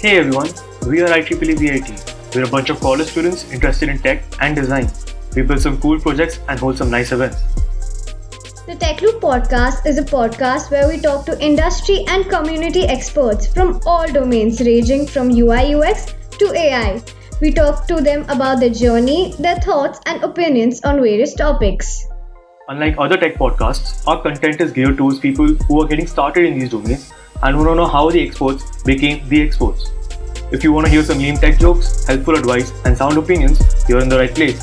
Hey everyone, we are IEEE VIT. We're a bunch of college students interested in tech and design. We build some cool projects and hold some nice events. The Tech Loop podcast is a podcast where we talk to industry and community experts from all domains, ranging from UI UX to AI. We talk to them about their journey, their thoughts, and opinions on various topics. Unlike other tech podcasts, our content is geared towards people who are getting started in these domains and who don't know how the experts became the experts. If you want to hear some lame tech jokes, helpful advice, and sound opinions, you're in the right place.